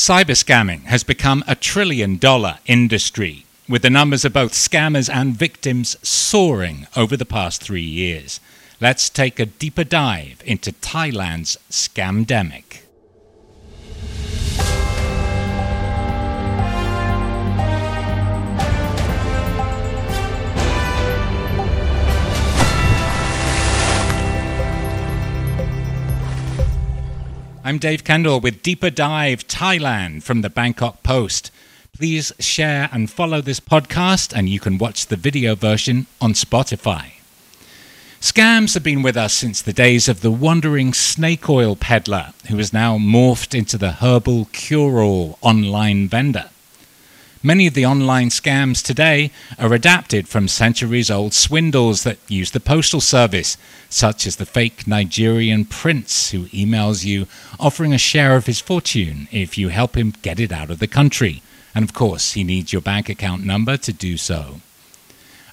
Cyber scamming has become a trillion dollar industry, with the numbers of both scammers and victims soaring over the past three years. Let's take a deeper dive into Thailand's scamdemic. I'm Dave Kendall with Deeper Dive Thailand from the Bangkok Post. Please share and follow this podcast, and you can watch the video version on Spotify. Scams have been with us since the days of the wandering snake oil peddler, who has now morphed into the herbal cure all online vendor. Many of the online scams today are adapted from centuries old swindles that use the postal service, such as the fake Nigerian prince who emails you offering a share of his fortune if you help him get it out of the country. And of course, he needs your bank account number to do so.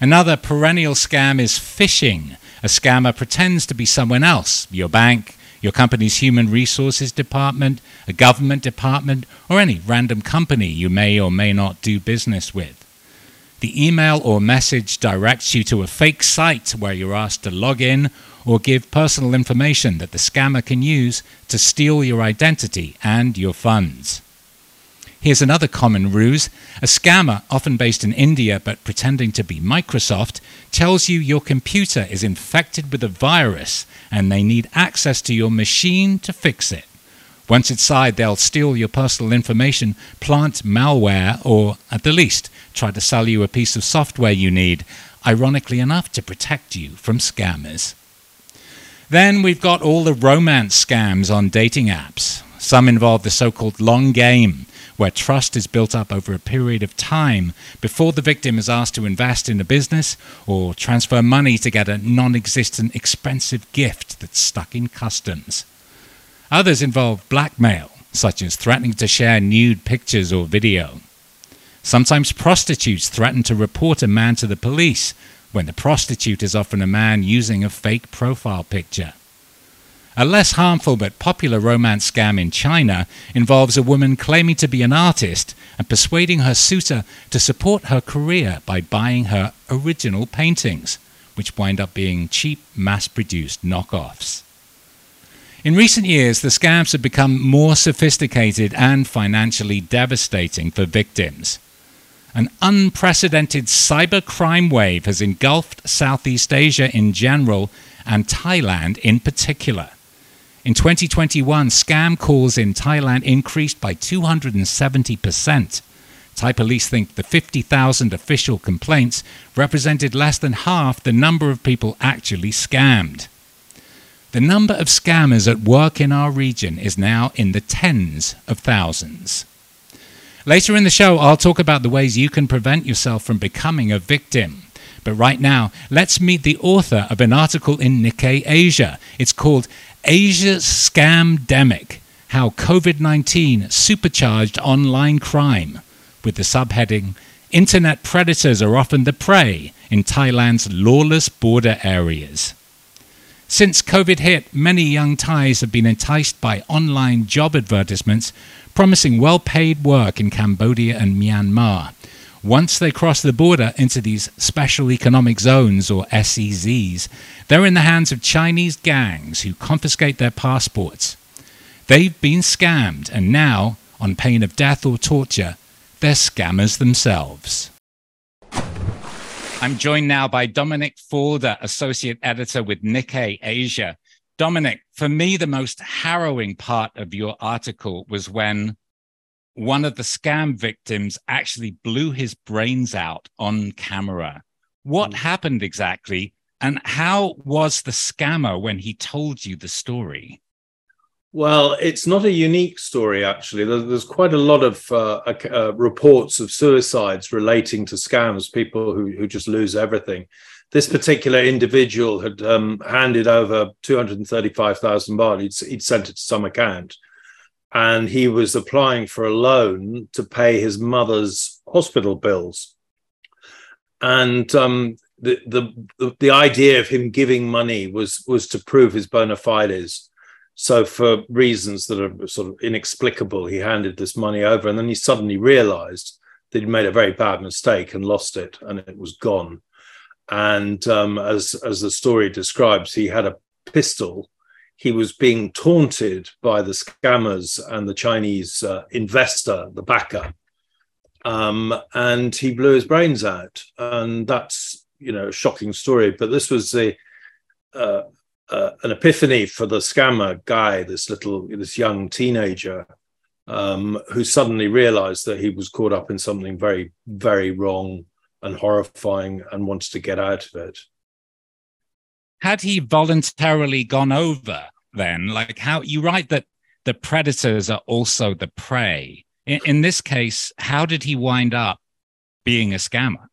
Another perennial scam is phishing. A scammer pretends to be someone else, your bank, your company's human resources department, a government department, or any random company you may or may not do business with. The email or message directs you to a fake site where you're asked to log in or give personal information that the scammer can use to steal your identity and your funds. Here's another common ruse. A scammer, often based in India but pretending to be Microsoft, tells you your computer is infected with a virus and they need access to your machine to fix it. Once inside, they'll steal your personal information, plant malware, or at the least, try to sell you a piece of software you need, ironically enough, to protect you from scammers. Then we've got all the romance scams on dating apps. Some involve the so called long game, where trust is built up over a period of time before the victim is asked to invest in a business or transfer money to get a non existent expensive gift that's stuck in customs. Others involve blackmail, such as threatening to share nude pictures or video. Sometimes prostitutes threaten to report a man to the police when the prostitute is often a man using a fake profile picture. A less harmful but popular romance scam in China involves a woman claiming to be an artist and persuading her suitor to support her career by buying her original paintings, which wind up being cheap, mass produced knockoffs. In recent years, the scams have become more sophisticated and financially devastating for victims. An unprecedented cybercrime wave has engulfed Southeast Asia in general and Thailand in particular. In 2021, scam calls in Thailand increased by 270%. Thai police think the 50,000 official complaints represented less than half the number of people actually scammed. The number of scammers at work in our region is now in the tens of thousands. Later in the show, I'll talk about the ways you can prevent yourself from becoming a victim. But right now, let's meet the author of an article in Nikkei Asia. It's called Asia's Scamdemic How COVID 19 Supercharged Online Crime, with the subheading Internet Predators Are Often the Prey in Thailand's Lawless Border Areas. Since COVID hit, many young Thais have been enticed by online job advertisements promising well paid work in Cambodia and Myanmar. Once they cross the border into these special economic zones or SEZs, they're in the hands of Chinese gangs who confiscate their passports. They've been scammed, and now, on pain of death or torture, they're scammers themselves. I'm joined now by Dominic Faulder, Associate Editor with Nikkei Asia. Dominic, for me, the most harrowing part of your article was when one of the scam victims actually blew his brains out on camera. What mm. happened exactly? And how was the scammer when he told you the story? Well, it's not a unique story, actually. There's quite a lot of uh, uh, reports of suicides relating to scams, people who, who just lose everything. This particular individual had um, handed over 235,000 baht. He'd, he'd sent it to some account and he was applying for a loan to pay his mother's hospital bills. And um, the, the, the idea of him giving money was was to prove his bona fides. So, for reasons that are sort of inexplicable, he handed this money over, and then he suddenly realized that he'd made a very bad mistake and lost it, and it was gone. And um, as as the story describes, he had a pistol. He was being taunted by the scammers and the Chinese uh, investor, the backer, um, and he blew his brains out. And that's you know a shocking story. But this was a uh, uh, an epiphany for the scammer guy, this little, this young teenager, um, who suddenly realized that he was caught up in something very, very wrong and horrifying and wanted to get out of it. Had he voluntarily gone over then? Like how you write that the predators are also the prey. In, in this case, how did he wind up being a scammer?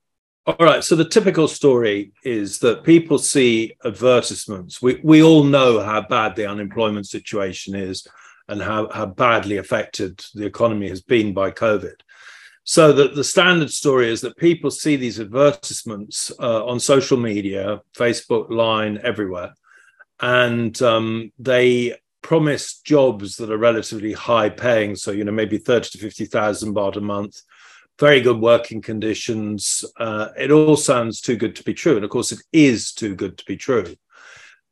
All right. So the typical story is that people see advertisements. We we all know how bad the unemployment situation is and how, how badly affected the economy has been by COVID. So that the standard story is that people see these advertisements uh, on social media, Facebook, Line, everywhere, and um, they promise jobs that are relatively high paying. So you know maybe thirty to fifty thousand baht a month very good working conditions. Uh, it all sounds too good to be true. And of course, it is too good to be true.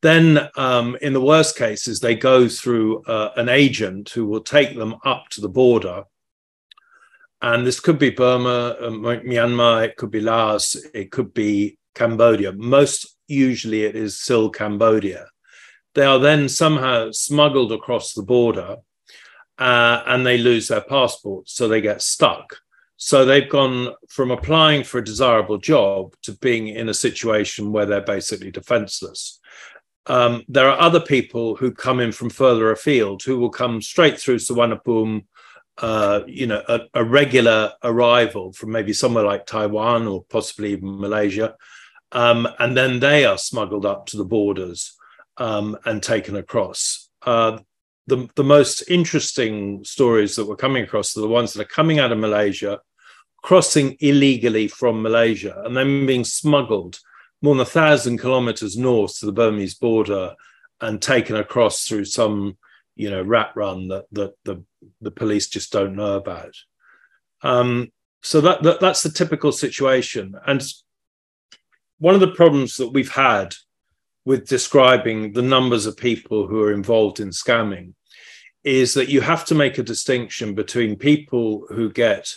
Then, um, in the worst cases, they go through uh, an agent who will take them up to the border. And this could be Burma, uh, Myanmar, it could be Laos, it could be Cambodia. Most usually, it is still Cambodia. They are then somehow smuggled across the border uh, and they lose their passports. So they get stuck. So they've gone from applying for a desirable job to being in a situation where they're basically defenseless. Um, there are other people who come in from further afield who will come straight through Suvarnabhumi, uh, you know, a, a, regular arrival from maybe somewhere like Taiwan or possibly even Malaysia. Um, and then they are smuggled up to the borders um, and taken across. Uh, the, the most interesting stories that we're coming across are the ones that are coming out of Malaysia crossing illegally from Malaysia and then being smuggled more than a thousand kilometers north to the Burmese border and taken across through some, you know, rat run that, that the, the police just don't know about. Um, so that, that that's the typical situation. And one of the problems that we've had with describing the numbers of people who are involved in scamming is that you have to make a distinction between people who get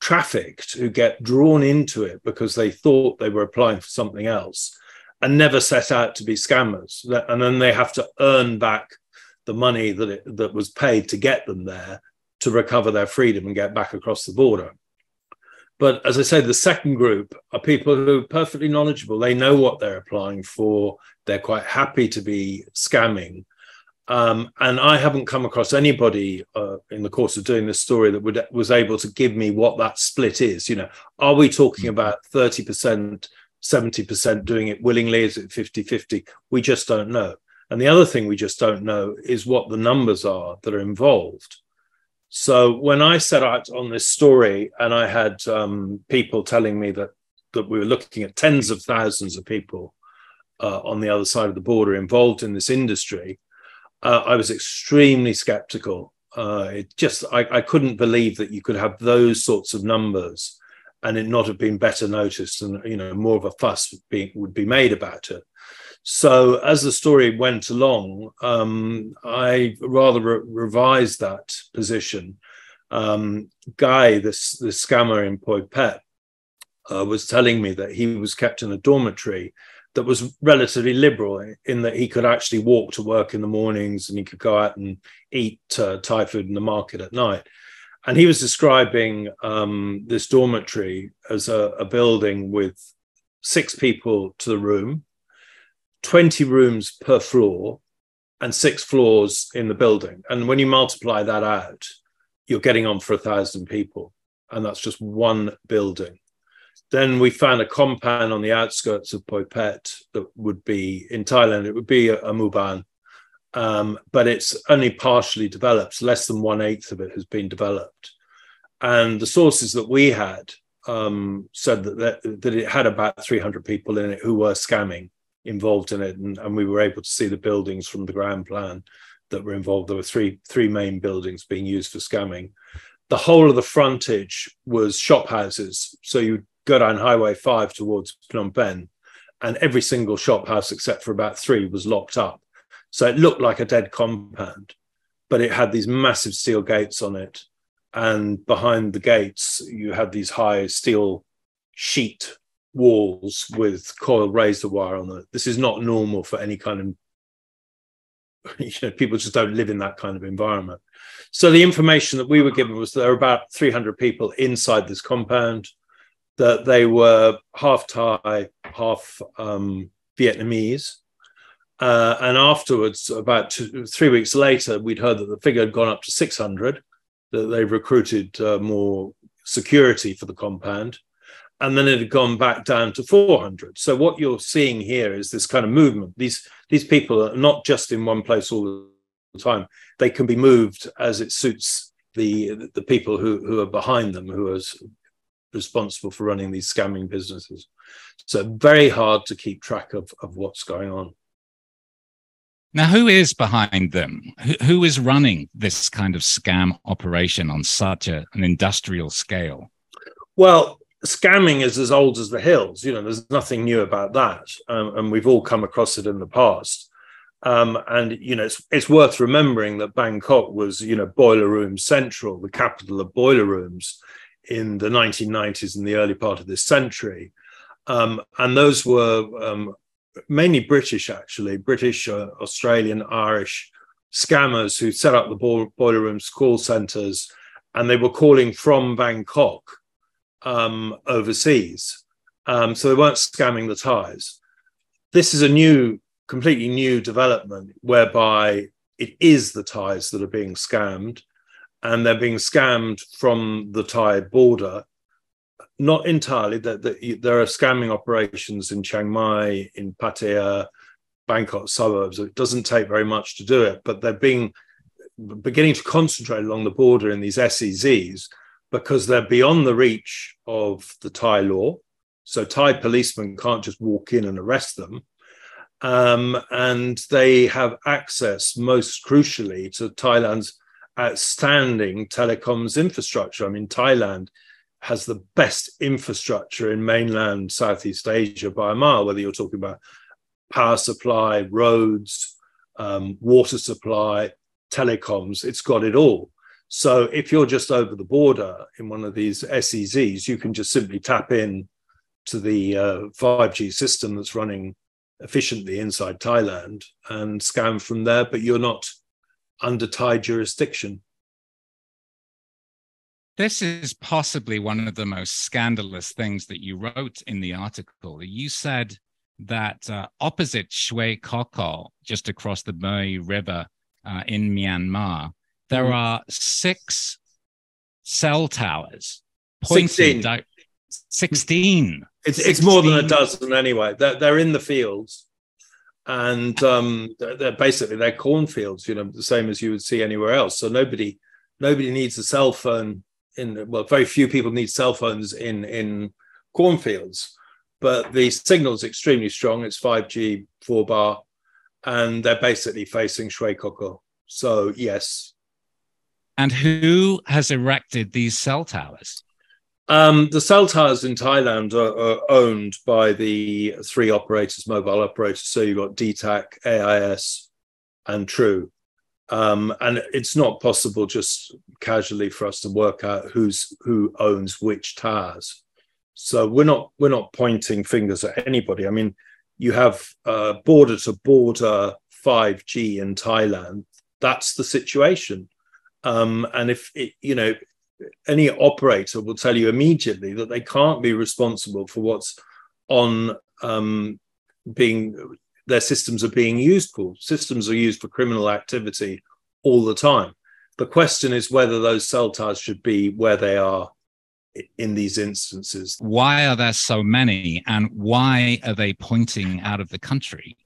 trafficked who get drawn into it because they thought they were applying for something else and never set out to be scammers. And then they have to earn back the money that, it, that was paid to get them there to recover their freedom and get back across the border. But as I say, the second group are people who are perfectly knowledgeable. They know what they're applying for. They're quite happy to be scamming. Um, and I haven't come across anybody uh, in the course of doing this story that would, was able to give me what that split is. You know, are we talking mm-hmm. about 30%, 70% doing it willingly? Is it 50 50? We just don't know. And the other thing we just don't know is what the numbers are that are involved. So when I set out on this story, and I had um, people telling me that that we were looking at tens of thousands of people uh, on the other side of the border involved in this industry, uh, I was extremely skeptical. Uh, it just I, I, couldn't believe that you could have those sorts of numbers and it not have been better noticed and you know more of a fuss would be, would be made about it. So as the story went along, um, I rather re- revised that position. Um, Guy, this this scammer in Poipet, uh, was telling me that he was kept in a dormitory that was relatively liberal in that he could actually walk to work in the mornings and he could go out and eat uh, Thai food in the market at night. And he was describing um, this dormitory as a, a building with six people to the room, 20 rooms per floor, and six floors in the building. And when you multiply that out, you're getting on for a thousand people. And that's just one building. Then we found a compound on the outskirts of Poipet that would be in Thailand. It would be a, a Muban, um, but it's only partially developed. Less than one eighth of it has been developed. And the sources that we had um, said that, that, that it had about 300 people in it who were scamming involved in it, and, and we were able to see the buildings from the ground plan that were involved. There were three three main buildings being used for scamming. The whole of the frontage was shop houses. So you go down Highway 5 towards Phnom Penh, and every single shop house except for about three was locked up. So it looked like a dead compound, but it had these massive steel gates on it. And behind the gates, you had these high steel sheet walls with coil razor wire on it. This is not normal for any kind of you know, people just don't live in that kind of environment. So the information that we were given was there were about 300 people inside this compound, that they were half Thai, half um, Vietnamese. Uh, and afterwards, about two, three weeks later, we'd heard that the figure had gone up to 600, that they've recruited uh, more security for the compound. And then it had gone back down to 400. So what you're seeing here is this kind of movement. These these people are not just in one place all the time. They can be moved as it suits the the people who who are behind them, who are responsible for running these scamming businesses. So very hard to keep track of of what's going on. Now, who is behind them? Who, who is running this kind of scam operation on such a, an industrial scale? Well, scamming is as old as the hills. You know, there's nothing new about that, um, and we've all come across it in the past. Um, and you know, it's it's worth remembering that Bangkok was you know boiler room central, the capital of boiler rooms in the 1990s and the early part of this century, um, and those were um, mainly British, actually, British, uh, Australian, Irish scammers who set up the boiler rooms call centers, and they were calling from Bangkok um, overseas. Um, so they weren't scamming the Thais. This is a new, completely new development whereby it is the Thais that are being scammed, and they're being scammed from the Thai border. Not entirely. That the, there are scamming operations in Chiang Mai, in Pattaya, Bangkok suburbs. It doesn't take very much to do it, but they're being beginning to concentrate along the border in these SEZs because they're beyond the reach of the Thai law. So Thai policemen can't just walk in and arrest them. Um, and they have access, most crucially, to Thailand's outstanding telecoms infrastructure. I mean, Thailand has the best infrastructure in mainland Southeast Asia by a mile, whether you're talking about power supply, roads, um, water supply, telecoms, it's got it all. So if you're just over the border in one of these SEZs, you can just simply tap in to the uh, 5G system that's running efficiently inside Thailand and scan from there, but you're not under Thai jurisdiction. This is possibly one of the most scandalous things that you wrote in the article. You said that uh, opposite Shwe Kokko, just across the Moei River uh, in Myanmar, there mm. are six cell towers. 16. Di- 16. It's, 16. it's more than a dozen anyway. They're, they're in the fields and um, they're basically they're cornfields, you know, the same as you would see anywhere else. So nobody nobody needs a cell phone in well, very few people need cell phones in in cornfields, but the signal is extremely strong. It's 5G, four bar, and they're basically facing Shwe Kokko. So yes, and who has erected these cell towers? Um, the cell towers in Thailand are, are, owned by the three operators, mobile operators. So you've got DTAC, AIS, and True. Um, and it's not possible just casually for us to work out who's who owns which towers. So we're not we're not pointing fingers at anybody. I mean, you have uh, border to border 5G in Thailand. That's the situation. Um, and if it, you know, any operator will tell you immediately that they can't be responsible for what's on um, being their systems are being used for. Systems are used for criminal activity all the time. The question is whether those cell towers should be where they are in these instances. Why are there so many, and why are they pointing out of the country?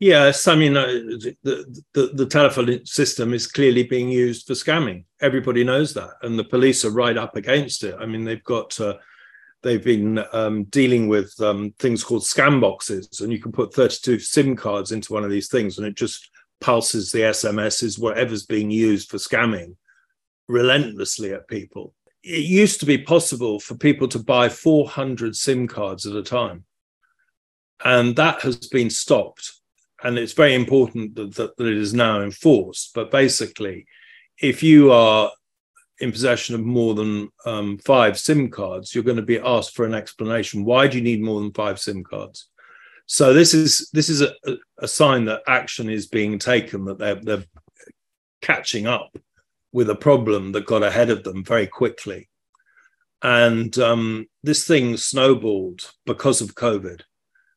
Yes, I mean uh, the, the, the telephone system is clearly being used for scamming. Everybody knows that, and the police are right up against it. I mean, they've got uh, they've been um, dealing with um, things called scam boxes, and you can put 32 SIM cards into one of these things, and it just pulses, the SMSs, whatever's being used for scamming relentlessly at people. It used to be possible for people to buy 400 SIM cards at a time. And that has been stopped. And it's very important that, that, that it is now enforced. But basically, if you are in possession of more than um, five SIM cards, you're going to be asked for an explanation. Why do you need more than five SIM cards? So this is this is a, a sign that action is being taken, that they're they're catching up with a problem that got ahead of them very quickly, and um, this thing snowballed because of COVID.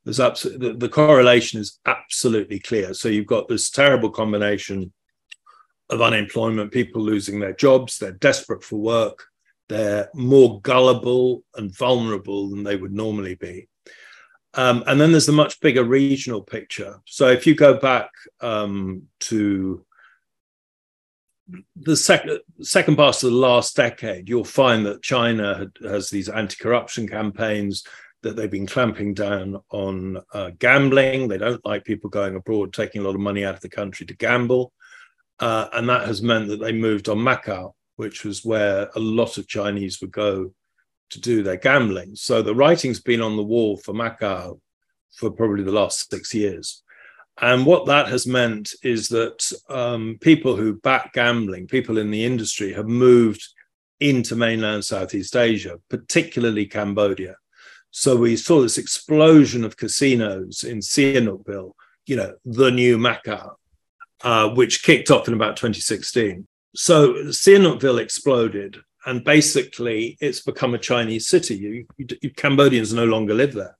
There's absolutely the, the correlation is absolutely clear. So you've got this terrible combination of unemployment, people losing their jobs, they're desperate for work, they're more gullible and vulnerable than they would normally be. Um, and then there's the much bigger regional picture. So if you go back um, to the sec- second part of the last decade, you'll find that China had, has these anti-corruption campaigns that they've been clamping down on uh, gambling. They don't like people going abroad, taking a lot of money out of the country to gamble. Uh, and that has meant that they moved on Macau, which was where a lot of Chinese would go to do their gambling. So the writing's been on the wall for Macau for probably the last six years. And what that has meant is that um, people who back gambling, people in the industry, have moved into mainland Southeast Asia, particularly Cambodia. So we saw this explosion of casinos in Sihanoukville, you know, the new Macau, uh, which kicked off in about 2016. So Sihanoukville exploded, and basically it's become a Chinese city. You, you, Cambodians no longer live there.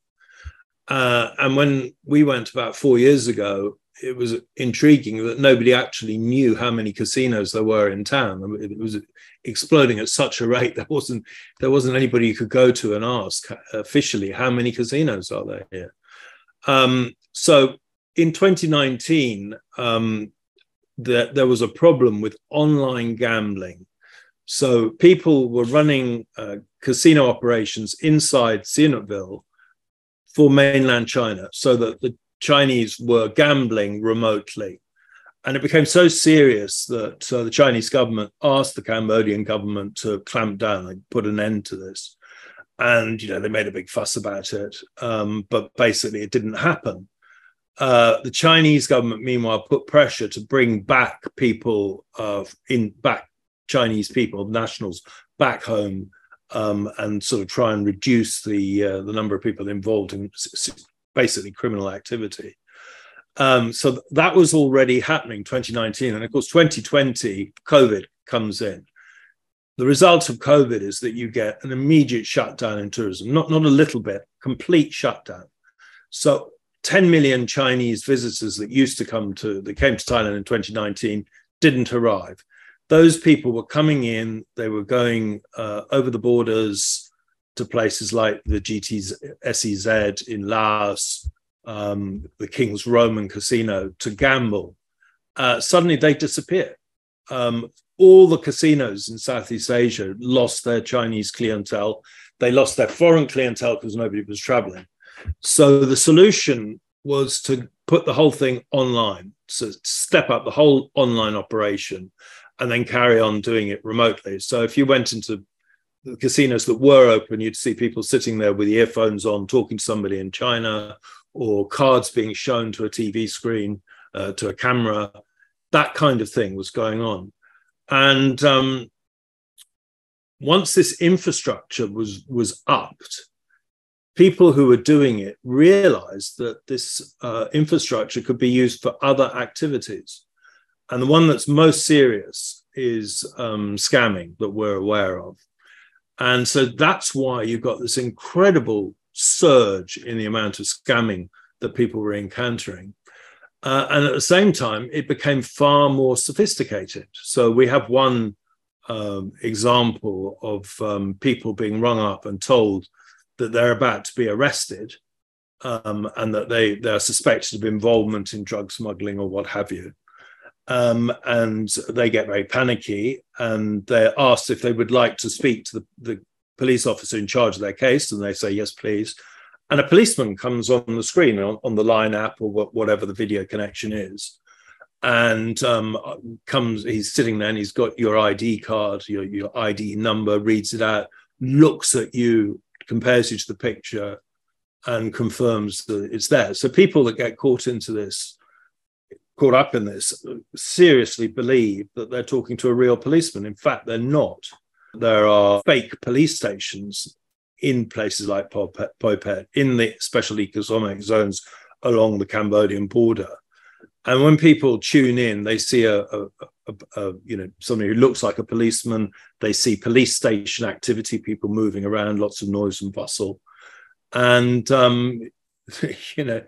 Uh, and when we went about four years ago, it was intriguing that nobody actually knew how many casinos there were in town. It was exploding at such a rate there wasn't there wasn't anybody you could go to and ask officially how many casinos are there here. Um, so in 2019, um, the, there was a problem with online gambling. So people were running uh, casino operations inside Sihanoukville for mainland China, so that the Chinese were gambling remotely. And it became so serious that uh, the Chinese government asked the Cambodian government to clamp down and put an end to this. And you know they made a big fuss about it, um, but basically it didn't happen. Uh, the Chinese government, meanwhile, put pressure to bring back people uh, in back Chinese people, nationals, back home, um, and sort of try and reduce the uh, the number of people involved in basically criminal activity. Um, so that was already happening 2019, and of course 2020, COVID comes in. The result of COVID is that you get an immediate shutdown in tourism, not not a little bit, complete shutdown. So 10 million Chinese visitors that used to come to, that came to Thailand in 2019 didn't arrive. Those people were coming in, they were going uh, over the borders to places like the GT's SEZ in Laos, um, the King's Roman Casino to gamble. Uh, suddenly they disappear. Um, all the casinos in Southeast Asia lost their Chinese clientele. They lost their foreign clientele because nobody was traveling. So the solution was to put the whole thing online, so step up the whole online operation, and then carry on doing it remotely. So if you went into the casinos that were open, you'd see people sitting there with earphones on, talking to somebody in China, or cards being shown to a TV screen, uh, to a camera. That kind of thing was going on, and um, once this infrastructure was was upped, people who were doing it realized that this uh, infrastructure could be used for other activities. And the one that's most serious is um, scamming that we're aware of. And so that's why you've got this incredible surge in the amount of scamming that people were encountering. Uh, and at the same time, it became far more sophisticated. So we have one um, example of um, people being rung up and told that they're about to be arrested um, and that they they're suspected of involvement in drug smuggling or what have you. Um, and they get very panicky and they're asked if they would like to speak to the, the police officer in charge of their case, and they say yes, please. And a policeman comes on the screen on, on the line app or whatever the video connection is, and um, comes. He's sitting there, and he's got your ID card, your your ID number, reads it out, looks at you, compares you to the picture, and confirms that it's there. So people that get caught into this, caught up in this, seriously believe that they're talking to a real policeman. In fact, they're not. There are fake police stations in places like Poi Phet, in the special economic zones along the Cambodian border. And when people tune in, they see a, a, a, a, you know somebody who looks like a policeman. They see police station activity, people moving around, lots of noise and bustle, and um, you know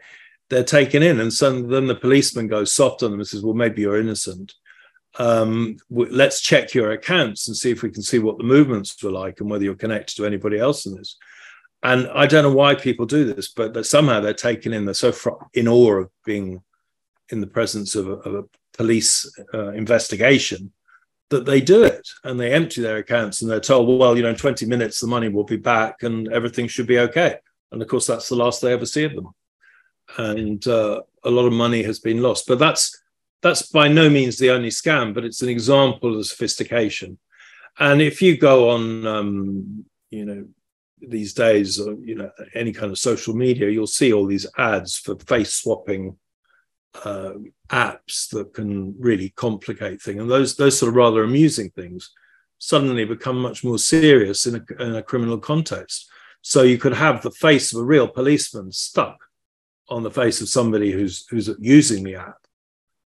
they're taken in. And so then the policeman goes soft on them and says, "Well, maybe you're innocent. Um, let's check your accounts and see if we can see what the movements were like and whether you're connected to anybody else in this." And I don't know why people do this, but somehow they're taken in. They're so in awe of being in the presence of a, of a police uh, investigation that they do it and they empty their accounts and they're told, well, you know, in 20 minutes the money will be back and everything should be okay. And of course, that's the last they ever see of them. And uh, a lot of money has been lost. But that's that's by no means the only scam, but it's an example of sophistication. And if you go on, um, you know, these days, you know, any kind of social media, you'll see all these ads for face swapping uh, apps that can really complicate things. And those, those sort of rather amusing things suddenly become much more serious in a, in a criminal context. So you could have the face of a real policeman stuck on the face of somebody who's who's using the app,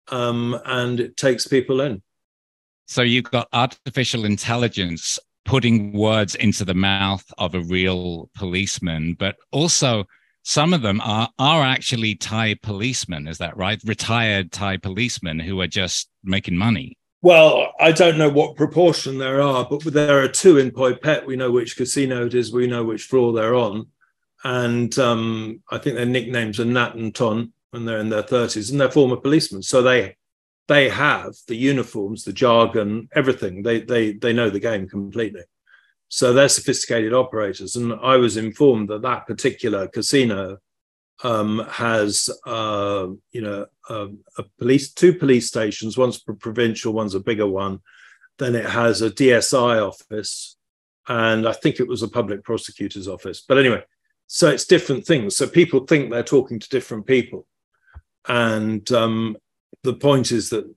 um, and it takes people in. So you've got artificial intelligence putting words into the mouth of a real policeman, but also some of them are are actually Thai policemen. Is that right? Retired Thai policemen who are just making money. Well, I don't know what proportion there are, but there are two in Poipet. We know which casino it is. We know which floor they're on, and um, I think their nicknames are Nat and Ton, when they're in their thirties, and they're former policemen. So they they have the uniforms, the jargon, everything. They they they know the game completely. So they're sophisticated operators. And I was informed that that particular casino um, has, uh, you know, a, a, police, two police stations. One's provincial, one's a bigger one. Then it has a DSI office, and I think it was a public prosecutor's office. But anyway, so it's different things. So people think they're talking to different people, and um, the point is that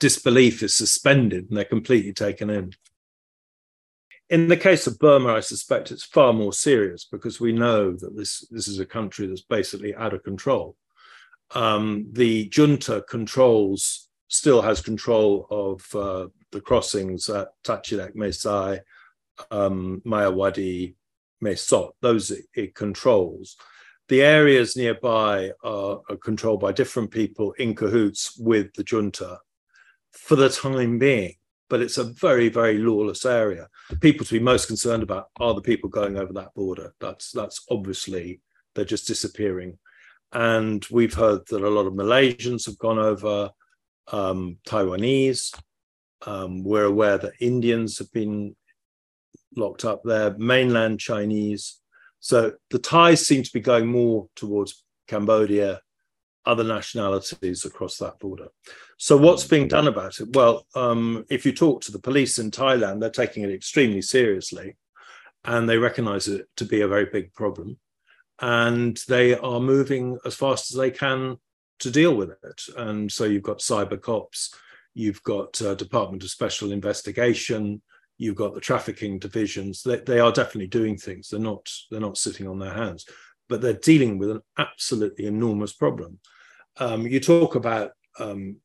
disbelief is suspended and they're completely taken in. In the case of Burma, I suspect it's far more serious because we know that this, this is a country that's basically out of control. Um, the junta controls, still has control of uh, the crossings at Tachileik, Mesai, um, Myawaddy, Those it, controls. The areas nearby are, are controlled by different people in cahoots with the junta for the time being but it's a very, very lawless area. People to be most concerned about are the people going over that border. That's that's obviously they're just disappearing. And we've heard that a lot of Malaysians have gone over, um, Taiwanese. Um, we're aware that Indians have been locked up there, mainland Chinese. So the Thais seem to be going more towards Cambodia other nationalities across that border. So, what's being done about it? Well, um, if you talk to the police in Thailand, they're taking it extremely seriously and they recognize it to be a very big problem. And they are moving as fast as they can to deal with it. And so, you've got cyber cops, you've got uh, Department of Special Investigation, you've got the trafficking divisions. They, they are definitely doing things. They're not, they're not sitting on their hands but they're dealing with an absolutely enormous problem um, you talk about um,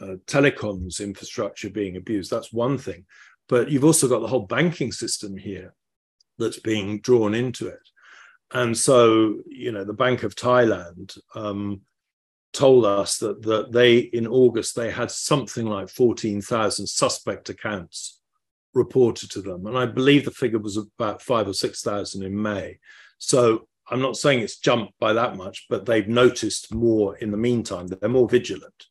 uh, telecoms infrastructure being abused. That's one thing. But you've also got the whole banking system here that's being drawn into it. And so, you know, the Bank of Thailand um, told us that, that they, in August, they had something like 14,000 suspect accounts reported to them. And I believe the figure was about five or 6,000 in May. So I'm not saying it's jumped by that much, but they've noticed more in the meantime. They're more vigilant.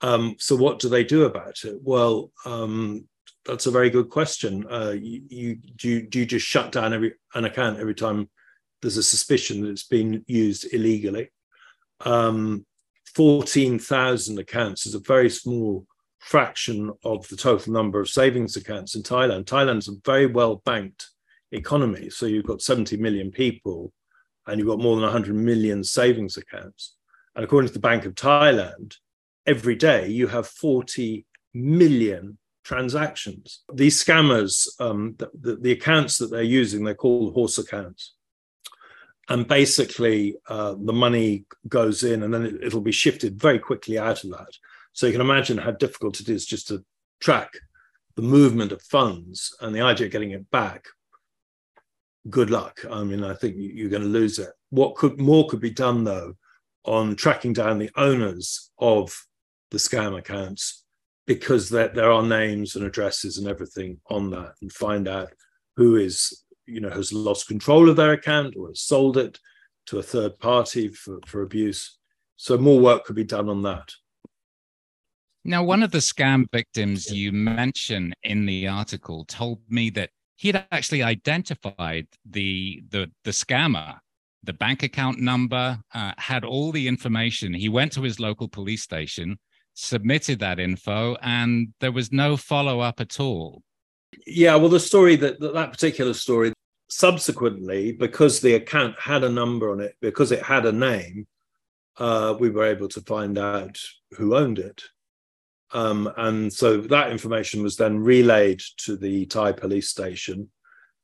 Um, so what do they do about it? Well, um, that's a very good question. Uh, you, you, do, you, do you just shut down every an account every time there's a suspicion that it's been used illegally? Um, 14,000 accounts is a very small fraction of the total number of savings accounts in Thailand. Thailand's a very well banked economy. So you've got 70 million people and you've got more than 100 million savings accounts. And according to the Bank of Thailand, every day you have 40 million transactions. These scammers, um, the, the, the, accounts that they're using, they're called horse accounts. And basically, uh, the money goes in and then it, it'll be shifted very quickly out of that. So you can imagine how difficult it is just to track the movement of funds and the idea of getting it back. Good luck. I mean, I think you're going to lose it. What could more could be done though on tracking down the owners of the scam accounts because there, there are names and addresses and everything on that and find out who is you know has lost control of their account or has sold it to a third party for, for abuse so more work could be done on that now, one of the scam victims you mention in the article told me that he had actually identified the the, the scammer, the bank account number, uh, had all the information. He went to his local police station, submitted that info, and there was no follow up at all. Yeah, well, the story that that particular story subsequently, because the account had a number on it, because it had a name, uh, we were able to find out who owned it. Um, and so that information was then relayed to the Thai police station,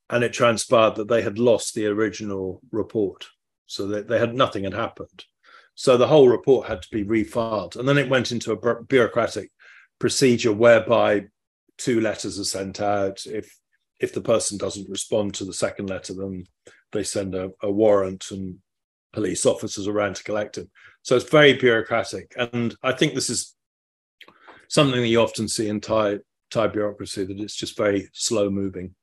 and it transpired that they had lost the original report, so that they had nothing had happened. So the whole report had to be refiled, and then it went into a bureaucratic procedure whereby two letters are sent out. If if the person doesn't respond to the second letter, then they send a, a warrant and police officers around to collect it. So it's very bureaucratic, and I think this is something that you often see in Thai Thai bureaucracy that it's just very slow moving.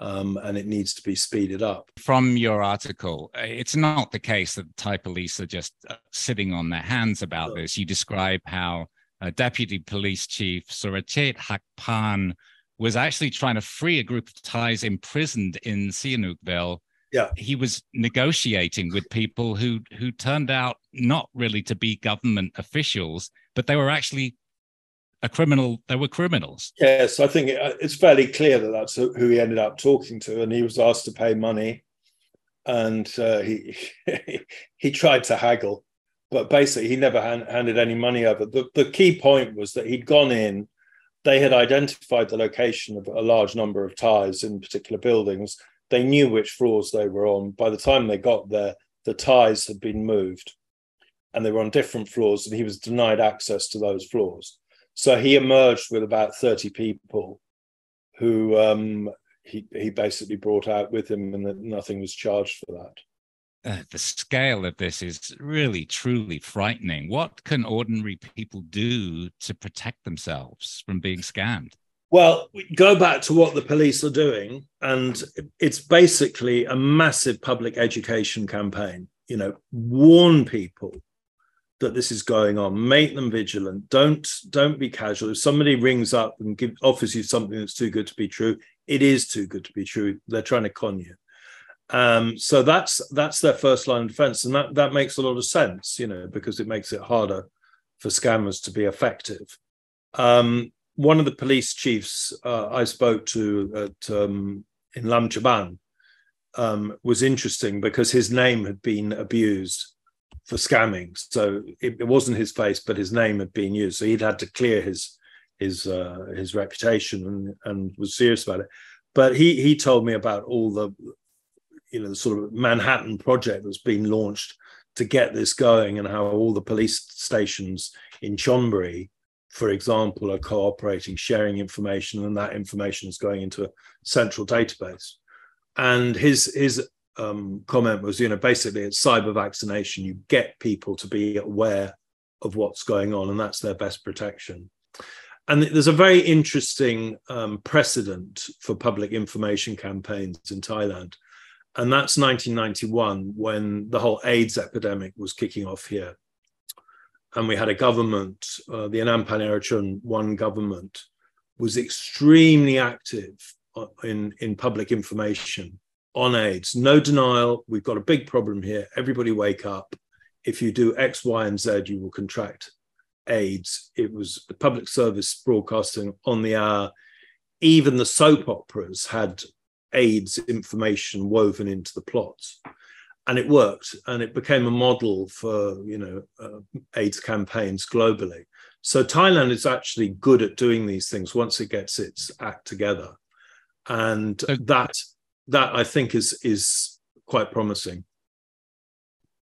Um, and it needs to be speeded up. From your article, it's not the case that Thai police are just uh, sitting on their hands about this. You describe how uh, Deputy Police Chief Surachate Hakparn was actually trying to free a group of Thais imprisoned in Sihanoukville. Yeah. He was negotiating with people who who turned out not really to be government officials, but they were actually a criminal. They were criminals. Yes, I think uh, it's fairly clear that that's who he ended up talking to, and he was asked to pay money, and uh, he he tried to haggle, but basically he never hand, handed any money over. The the key point was that he'd gone in. They had identified the location of a large number of Thais in particular buildings. They knew which floors they were on. By the time they got there, the Thais had been moved and they were on different floors, and he was denied access to those floors. So he emerged with about 30 people who um, he, he basically brought out with him, and that nothing was charged for that. Uh, the scale of this is really truly frightening. What can ordinary people do to protect themselves from being scammed? Well, go back to what the police are doing, and it's basically a massive public education campaign. You know, warn people that this is going on. Make them vigilant. Don't don't be casual. If somebody rings up and give, offers you something that's too good to be true it is too good to be true. They're trying to con you. Um, so that's that's their first line of defense and that that makes a lot of sense you know because it makes it harder for scammers to be effective. Um, one of the police chiefs uh, i spoke to at um, in Laem Chabang um, was interesting because his name had been abused for scamming. So it, it, wasn't his face, but his name had been used. So he'd had to clear his his uh, his reputation and and was serious about it. But he he told me about all the you know the sort of Manhattan project that's been launched to get this going and how all the police stations in Chonburi, for example, are cooperating, sharing information, and that information is going into a central database. And his his um, comment was, you know, basically it's cyber vaccination. You get people to be aware of what's going on, and that's their best protection. And there's a very interesting um, precedent for public information campaigns in Thailand. And that's 1991 when the whole AIDS epidemic was kicking off here. And we had a government, uh, the Anand Panyarachun one government was extremely active uh, in, in public information on AIDS. No denial. We've got a big problem here. Everybody wake up. if you do X, Y, and Z, you will contract AIDS. It was the public service broadcasting on the hour. Even the soap operas had AIDS information woven into the plots. And it worked, and it became a model for you know uh, AIDS campaigns globally. So Thailand is actually good at doing these things once it gets its act together, and so, that that I think is is quite promising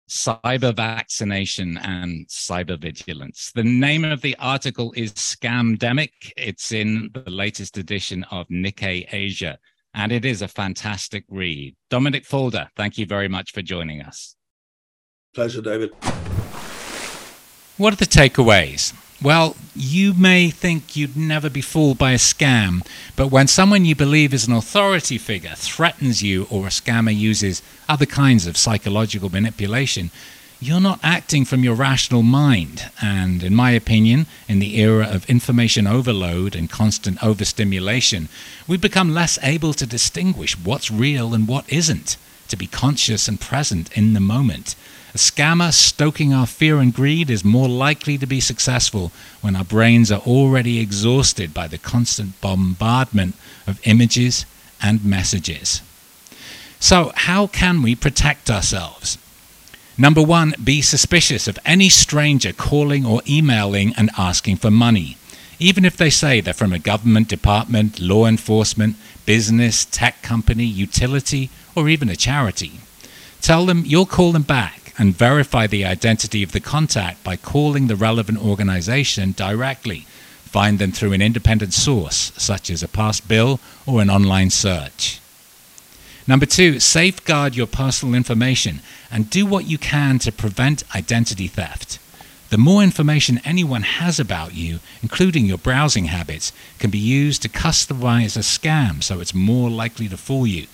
cyber vaccination and cyber vigilance. The name of the article is Scamdemic. It's in the latest edition of Nikkei Asia, and it is a fantastic read. Dominic Faulder, thank you very much for joining us. Pleasure, David. What are the takeaways? Well, you may think you'd never be fooled by a scam, but when someone you believe is an authority figure threatens you or a scammer uses other kinds of psychological manipulation, you're not acting from your rational mind. And in my opinion, in the era of information overload and constant overstimulation, we become less able to distinguish what's real and what isn't, to be conscious and present in the moment. A scammer stoking our fear and greed is more likely to be successful when our brains are already exhausted by the constant bombardment of images and messages. So, how can we protect ourselves? Number one, be suspicious of any stranger calling or emailing and asking for money, even if they say they're from a government department, law enforcement, business, tech company, utility, or even a charity. Tell them you'll call them back and verify the identity of the contact by calling the relevant organization directly. Find them through an independent source, such as a past bill or an online search. Number two, safeguard your personal information and do what you can to prevent identity theft. The more information anyone has about you, including your browsing habits, can be used to customize a scam so it's more likely to fool you.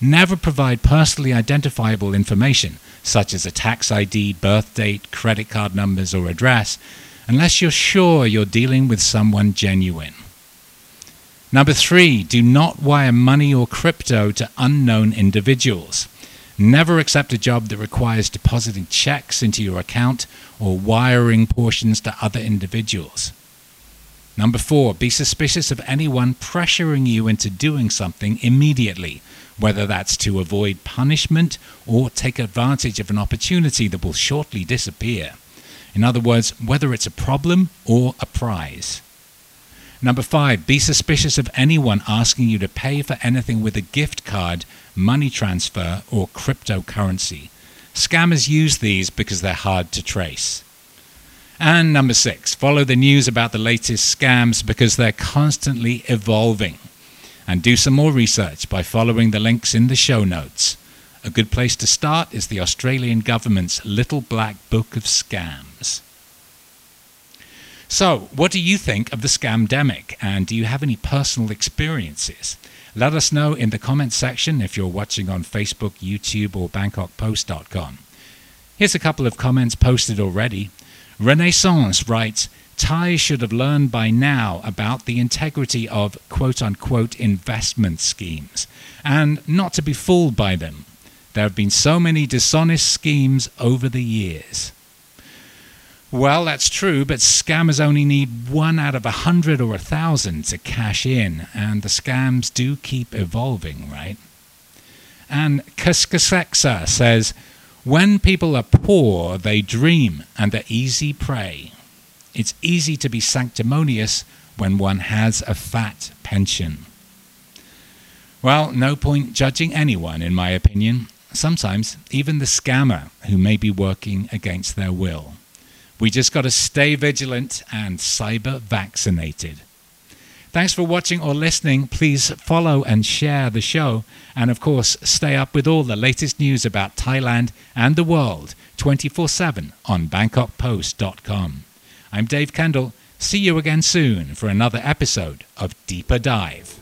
Never provide personally identifiable information, such as a tax ID, birth date, credit card numbers, or address, unless you're sure you're dealing with someone genuine. Number three, do not wire money or crypto to unknown individuals. Never accept a job that requires depositing checks into your account or wiring portions to other individuals. Number four, be suspicious of anyone pressuring you into doing something immediately, whether that's to avoid punishment or take advantage of an opportunity that will shortly disappear. In other words, whether it's a problem or a prize. Number five, be suspicious of anyone asking you to pay for anything with a gift card, money transfer, or cryptocurrency. Scammers use these because they're hard to trace. And number six, follow the news about the latest scams because they're constantly evolving. And do some more research by following the links in the show notes. A good place to start is the Australian government's Little Black Book of Scams. So, what do you think of the scamdemic, and do you have any personal experiences? Let us know in the comments section if you're watching on Facebook, YouTube, or BangkokPost.com. Here's a couple of comments posted already. Renaissance writes Thai should have learned by now about the integrity of quote unquote investment schemes and not to be fooled by them. There have been so many dishonest schemes over the years. Well, that's true, but scammers only need one out of a hundred or a thousand to cash in, and the scams do keep evolving, right? And Kaskaseksa says, when people are poor, they dream and are easy prey. It's easy to be sanctimonious when one has a fat pension. Well, no point judging anyone, in my opinion. Sometimes even the scammer who may be working against their will. We just got to stay vigilant and cyber vaccinated. Thanks for watching or listening. Please follow and share the show. And of course, stay up with all the latest news about Thailand and the world 24 7 on BangkokPost.com. I'm Dave Kendall. See you again soon for another episode of Deeper Dive.